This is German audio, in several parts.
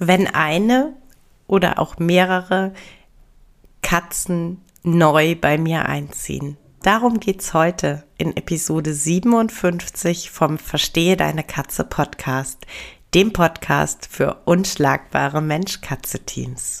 wenn eine oder auch mehrere Katzen neu bei mir einziehen. Darum geht's heute in Episode 57 vom Verstehe deine Katze Podcast, dem Podcast für unschlagbare Mensch-Katze-Teams.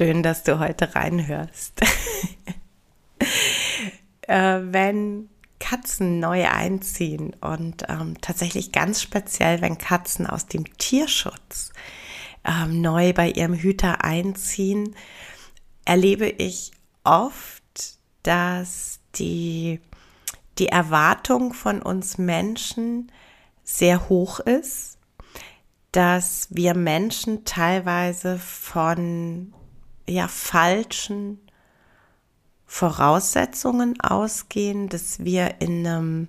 Schön, dass du heute reinhörst. äh, wenn Katzen neu einziehen und ähm, tatsächlich ganz speziell, wenn Katzen aus dem Tierschutz ähm, neu bei ihrem Hüter einziehen, erlebe ich oft, dass die, die Erwartung von uns Menschen sehr hoch ist, dass wir Menschen teilweise von ja falschen Voraussetzungen ausgehen, dass wir in einem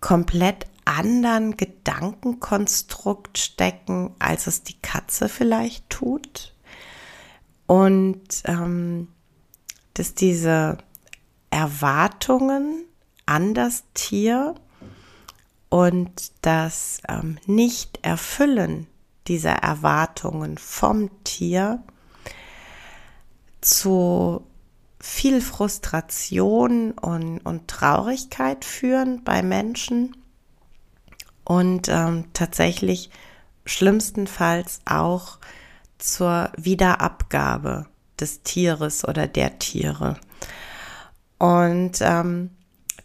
komplett anderen Gedankenkonstrukt stecken, als es die Katze vielleicht tut. Und ähm, dass diese Erwartungen an das Tier und das ähm, Nicht-Erfüllen dieser Erwartungen vom Tier zu viel Frustration und, und Traurigkeit führen bei Menschen und ähm, tatsächlich schlimmstenfalls auch zur Wiederabgabe des Tieres oder der Tiere. Und ähm,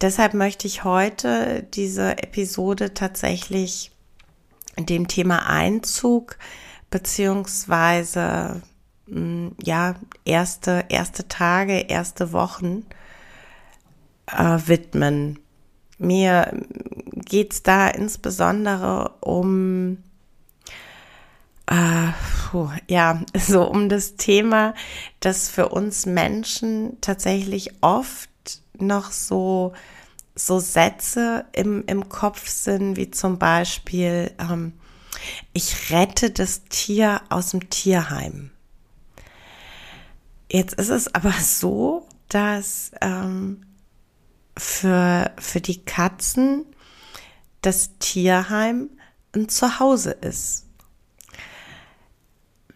deshalb möchte ich heute diese Episode tatsächlich dem Thema Einzug beziehungsweise ja, erste, erste Tage, erste Wochen äh, widmen. Mir geht es da insbesondere um äh, puh, ja, so um das Thema, dass für uns Menschen tatsächlich oft noch so so Sätze im, im Kopf sind, wie zum Beispiel, ähm, ich rette das Tier aus dem Tierheim. Jetzt ist es aber so, dass ähm, für, für die Katzen das Tierheim ein Zuhause ist.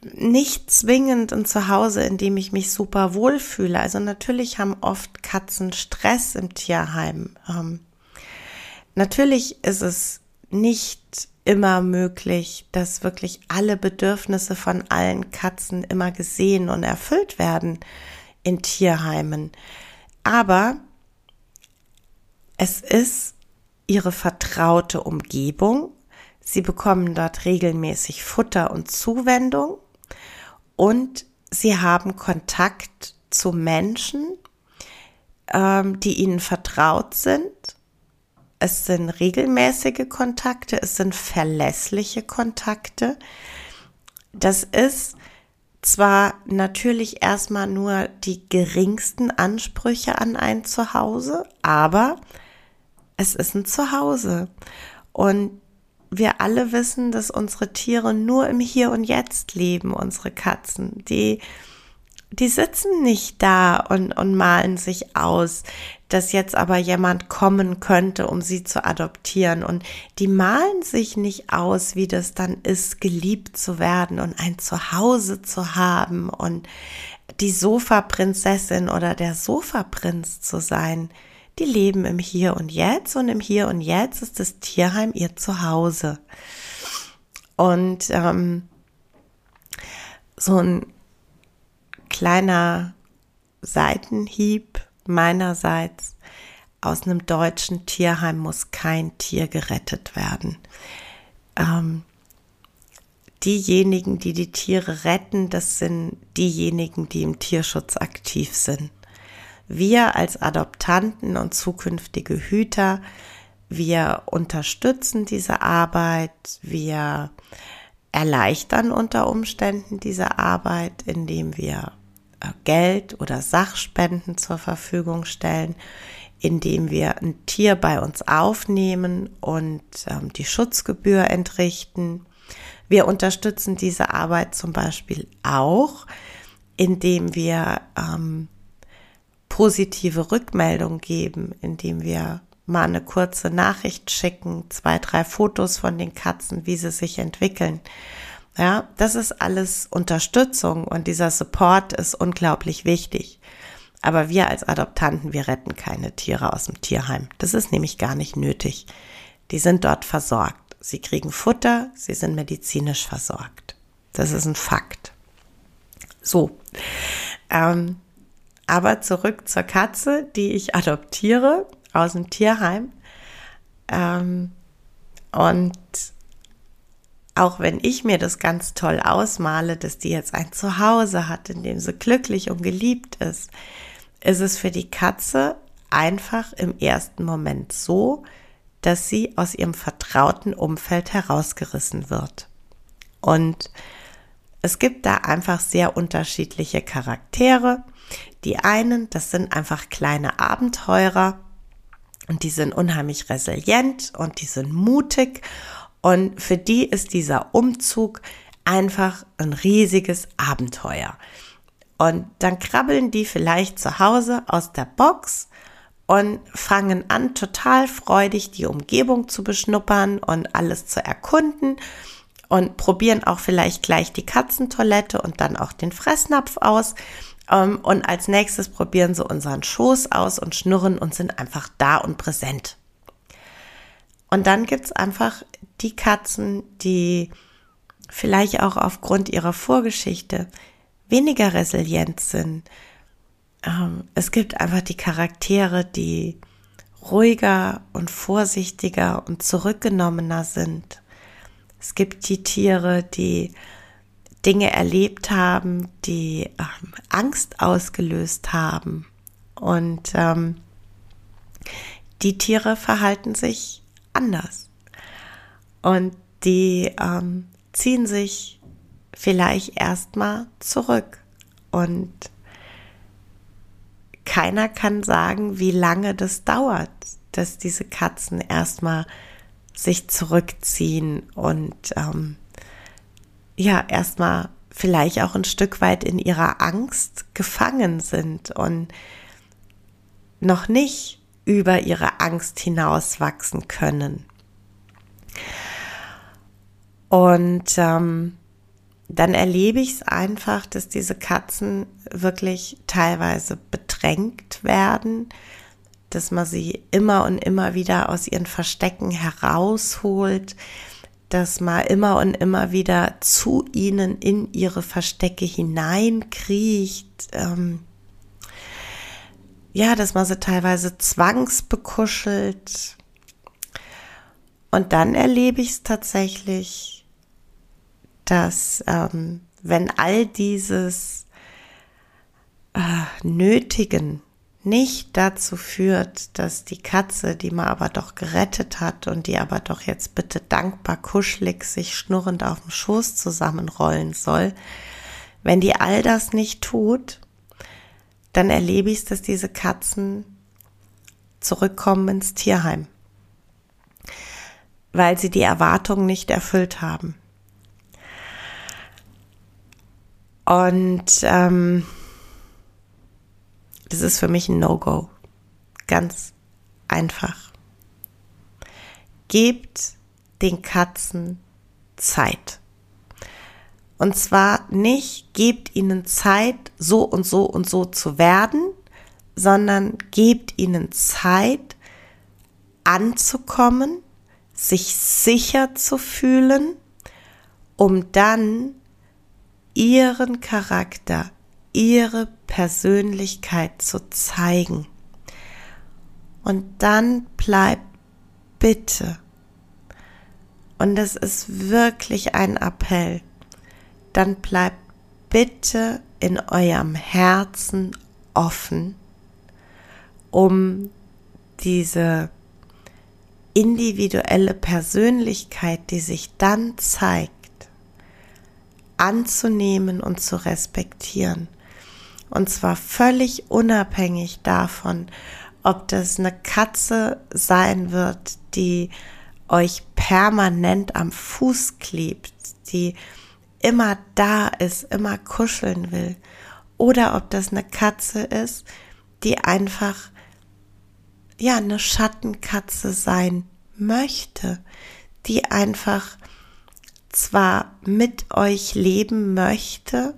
Nicht zwingend ein Zuhause, in dem ich mich super wohlfühle. Also natürlich haben oft Katzen Stress im Tierheim. Ähm, natürlich ist es nicht immer möglich, dass wirklich alle Bedürfnisse von allen Katzen immer gesehen und erfüllt werden in Tierheimen. Aber es ist ihre vertraute Umgebung. Sie bekommen dort regelmäßig Futter und Zuwendung und sie haben Kontakt zu Menschen, ähm, die ihnen vertraut sind es sind regelmäßige Kontakte, es sind verlässliche Kontakte. Das ist zwar natürlich erstmal nur die geringsten Ansprüche an ein Zuhause, aber es ist ein Zuhause. Und wir alle wissen, dass unsere Tiere nur im Hier und Jetzt leben, unsere Katzen. Die die sitzen nicht da und, und malen sich aus, dass jetzt aber jemand kommen könnte, um sie zu adoptieren. Und die malen sich nicht aus, wie das dann ist, geliebt zu werden und ein Zuhause zu haben und die Sofaprinzessin oder der Sofaprinz zu sein. Die leben im Hier und Jetzt und im Hier und Jetzt ist das Tierheim ihr Zuhause. Und ähm, so ein kleiner Seitenhieb meinerseits. Aus einem deutschen Tierheim muss kein Tier gerettet werden. Ähm, diejenigen, die die Tiere retten, das sind diejenigen, die im Tierschutz aktiv sind. Wir als Adoptanten und zukünftige Hüter, wir unterstützen diese Arbeit, wir erleichtern unter Umständen diese Arbeit, indem wir Geld oder Sachspenden zur Verfügung stellen, indem wir ein Tier bei uns aufnehmen und ähm, die Schutzgebühr entrichten. Wir unterstützen diese Arbeit zum Beispiel auch, indem wir ähm, positive Rückmeldung geben, indem wir mal eine kurze Nachricht schicken, zwei, drei Fotos von den Katzen, wie sie sich entwickeln. Ja, das ist alles Unterstützung und dieser Support ist unglaublich wichtig. Aber wir als Adoptanten, wir retten keine Tiere aus dem Tierheim. Das ist nämlich gar nicht nötig. Die sind dort versorgt. Sie kriegen Futter, sie sind medizinisch versorgt. Das ist ein Fakt. So. Ähm, aber zurück zur Katze, die ich adoptiere aus dem Tierheim. Ähm, und auch wenn ich mir das ganz toll ausmale, dass die jetzt ein Zuhause hat, in dem sie glücklich und geliebt ist, ist es für die Katze einfach im ersten Moment so, dass sie aus ihrem vertrauten Umfeld herausgerissen wird. Und es gibt da einfach sehr unterschiedliche Charaktere. Die einen, das sind einfach kleine Abenteurer und die sind unheimlich resilient und die sind mutig und für die ist dieser Umzug einfach ein riesiges Abenteuer. Und dann krabbeln die vielleicht zu Hause aus der Box und fangen an, total freudig die Umgebung zu beschnuppern und alles zu erkunden und probieren auch vielleicht gleich die Katzentoilette und dann auch den Fressnapf aus. Ähm, und als nächstes probieren sie unseren Schoß aus und schnurren und sind einfach da und präsent. Und dann gibt's einfach die Katzen, die vielleicht auch aufgrund ihrer Vorgeschichte weniger resilient sind. Ähm, es gibt einfach die Charaktere, die ruhiger und vorsichtiger und zurückgenommener sind. Es gibt die Tiere, die Dinge erlebt haben, die ähm, Angst ausgelöst haben. Und ähm, die Tiere verhalten sich anders. Und die ähm, ziehen sich vielleicht erstmal zurück. Und keiner kann sagen, wie lange das dauert, dass diese Katzen erstmal sich zurückziehen und ähm, ja, erstmal vielleicht auch ein Stück weit in ihrer Angst gefangen sind und noch nicht über ihre Angst hinauswachsen können. Und ähm, dann erlebe ich es einfach, dass diese Katzen wirklich teilweise bedrängt werden, dass man sie immer und immer wieder aus ihren Verstecken herausholt, dass man immer und immer wieder zu ihnen in ihre Verstecke hineinkriecht. Ähm, ja, dass man sie teilweise zwangsbekuschelt. Und dann erlebe ich es tatsächlich, dass ähm, wenn all dieses äh, Nötigen nicht dazu führt, dass die Katze, die man aber doch gerettet hat und die aber doch jetzt bitte dankbar kuschelig sich schnurrend auf dem Schoß zusammenrollen soll, wenn die all das nicht tut, dann erlebe ich es, dass diese Katzen zurückkommen ins Tierheim, weil sie die Erwartungen nicht erfüllt haben. Und ähm, das ist für mich ein No-Go. Ganz einfach. Gebt den Katzen Zeit. Und zwar nicht gebt ihnen Zeit, so und so und so zu werden, sondern gebt ihnen Zeit, anzukommen, sich sicher zu fühlen, um dann ihren Charakter ihre Persönlichkeit zu zeigen. Und dann bleibt bitte, und es ist wirklich ein Appell, dann bleibt bitte in eurem Herzen offen, um diese individuelle Persönlichkeit, die sich dann zeigt, anzunehmen und zu respektieren. Und zwar völlig unabhängig davon, ob das eine Katze sein wird, die euch permanent am Fuß klebt, die immer da ist, immer kuscheln will, oder ob das eine Katze ist, die einfach ja eine Schattenkatze sein möchte, die einfach zwar mit euch leben möchte,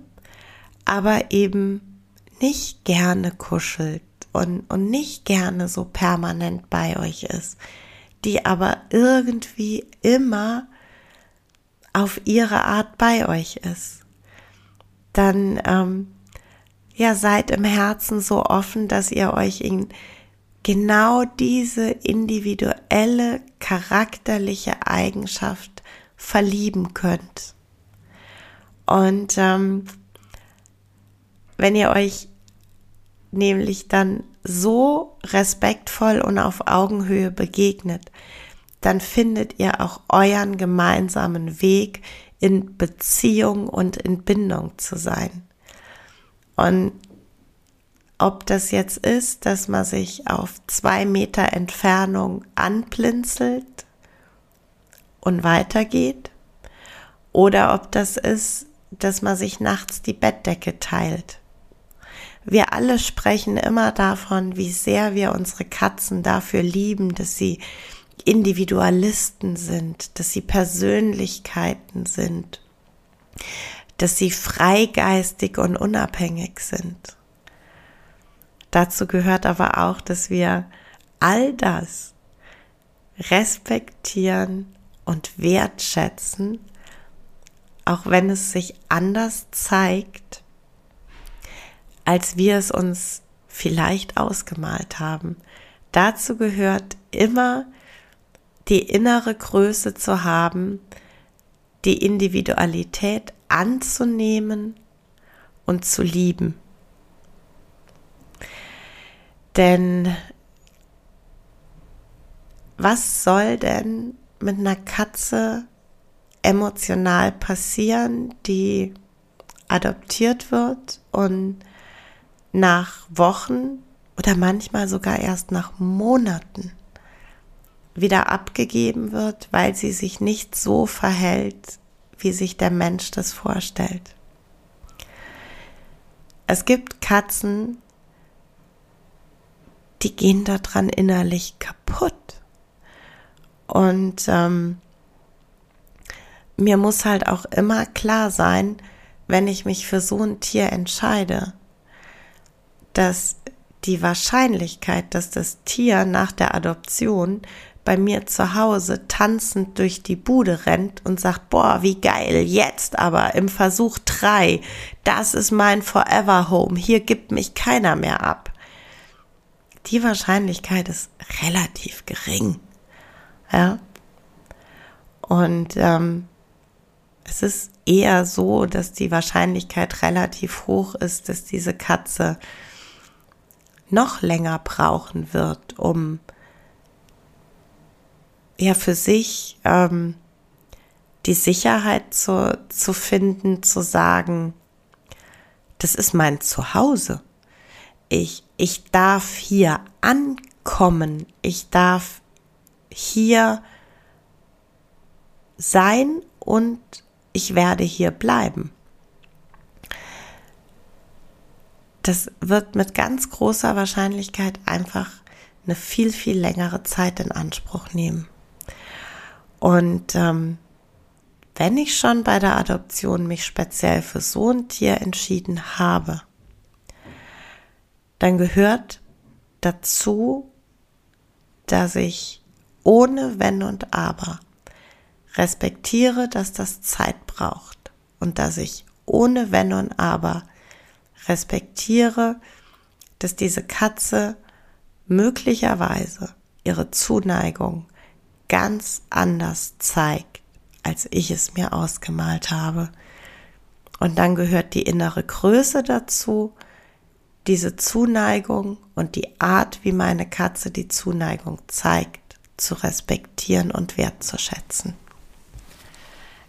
aber eben nicht gerne kuschelt und, und nicht gerne so permanent bei euch ist, die aber irgendwie immer auf ihre Art bei euch ist, dann ähm, ja seid im Herzen so offen, dass ihr euch in genau diese individuelle charakterliche Eigenschaft verlieben könnt. Und ähm, wenn ihr euch nämlich dann so respektvoll und auf Augenhöhe begegnet, dann findet ihr auch euren gemeinsamen Weg in Beziehung und in Bindung zu sein. Und ob das jetzt ist, dass man sich auf zwei Meter Entfernung anplinzelt und weitergeht, oder ob das ist, dass man sich nachts die Bettdecke teilt. Wir alle sprechen immer davon, wie sehr wir unsere Katzen dafür lieben, dass sie Individualisten sind, dass sie Persönlichkeiten sind, dass sie freigeistig und unabhängig sind. Dazu gehört aber auch, dass wir all das respektieren und wertschätzen, auch wenn es sich anders zeigt, als wir es uns vielleicht ausgemalt haben. Dazu gehört immer die innere Größe zu haben, die Individualität anzunehmen und zu lieben. Denn was soll denn mit einer Katze emotional passieren, die adoptiert wird und nach Wochen oder manchmal sogar erst nach Monaten wieder abgegeben wird, weil sie sich nicht so verhält, wie sich der Mensch das vorstellt. Es gibt Katzen, die gehen daran innerlich kaputt. Und ähm, mir muss halt auch immer klar sein, wenn ich mich für so ein Tier entscheide, dass die Wahrscheinlichkeit, dass das Tier nach der Adoption bei mir zu Hause tanzend durch die Bude rennt und sagt, boah, wie geil, jetzt aber im Versuch drei, das ist mein Forever Home, hier gibt mich keiner mehr ab die Wahrscheinlichkeit ist relativ gering. Ja. Und ähm, es ist eher so, dass die Wahrscheinlichkeit relativ hoch ist, dass diese Katze noch länger brauchen wird, um ja für sich ähm, die Sicherheit zu, zu finden, zu sagen, das ist mein Zuhause ich, ich darf hier ankommen, ich darf hier sein und ich werde hier bleiben. Das wird mit ganz großer Wahrscheinlichkeit einfach eine viel, viel längere Zeit in Anspruch nehmen. Und ähm, wenn ich schon bei der Adoption mich speziell für so ein Tier entschieden habe, dann gehört dazu, dass ich ohne Wenn und Aber respektiere, dass das Zeit braucht und dass ich ohne Wenn und Aber respektiere, dass diese Katze möglicherweise ihre Zuneigung ganz anders zeigt, als ich es mir ausgemalt habe. Und dann gehört die innere Größe dazu, diese Zuneigung und die Art, wie meine Katze die Zuneigung zeigt, zu respektieren und wertzuschätzen.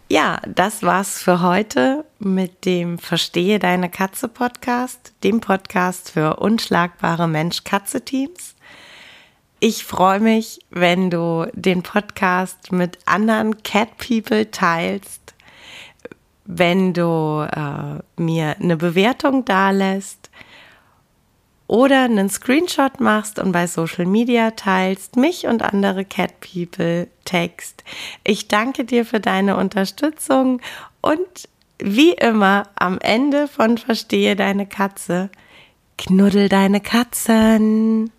Ja, das war's für heute mit dem Verstehe deine Katze Podcast, dem Podcast für unschlagbare Mensch-Katze-Teams. Ich freue mich, wenn du den Podcast mit anderen Cat People teilst, wenn du äh, mir eine Bewertung dalässt oder einen Screenshot machst und bei Social Media teilst, mich und andere Cat People text. Ich danke dir für deine Unterstützung und wie immer am Ende von Verstehe deine Katze, knuddel deine Katzen.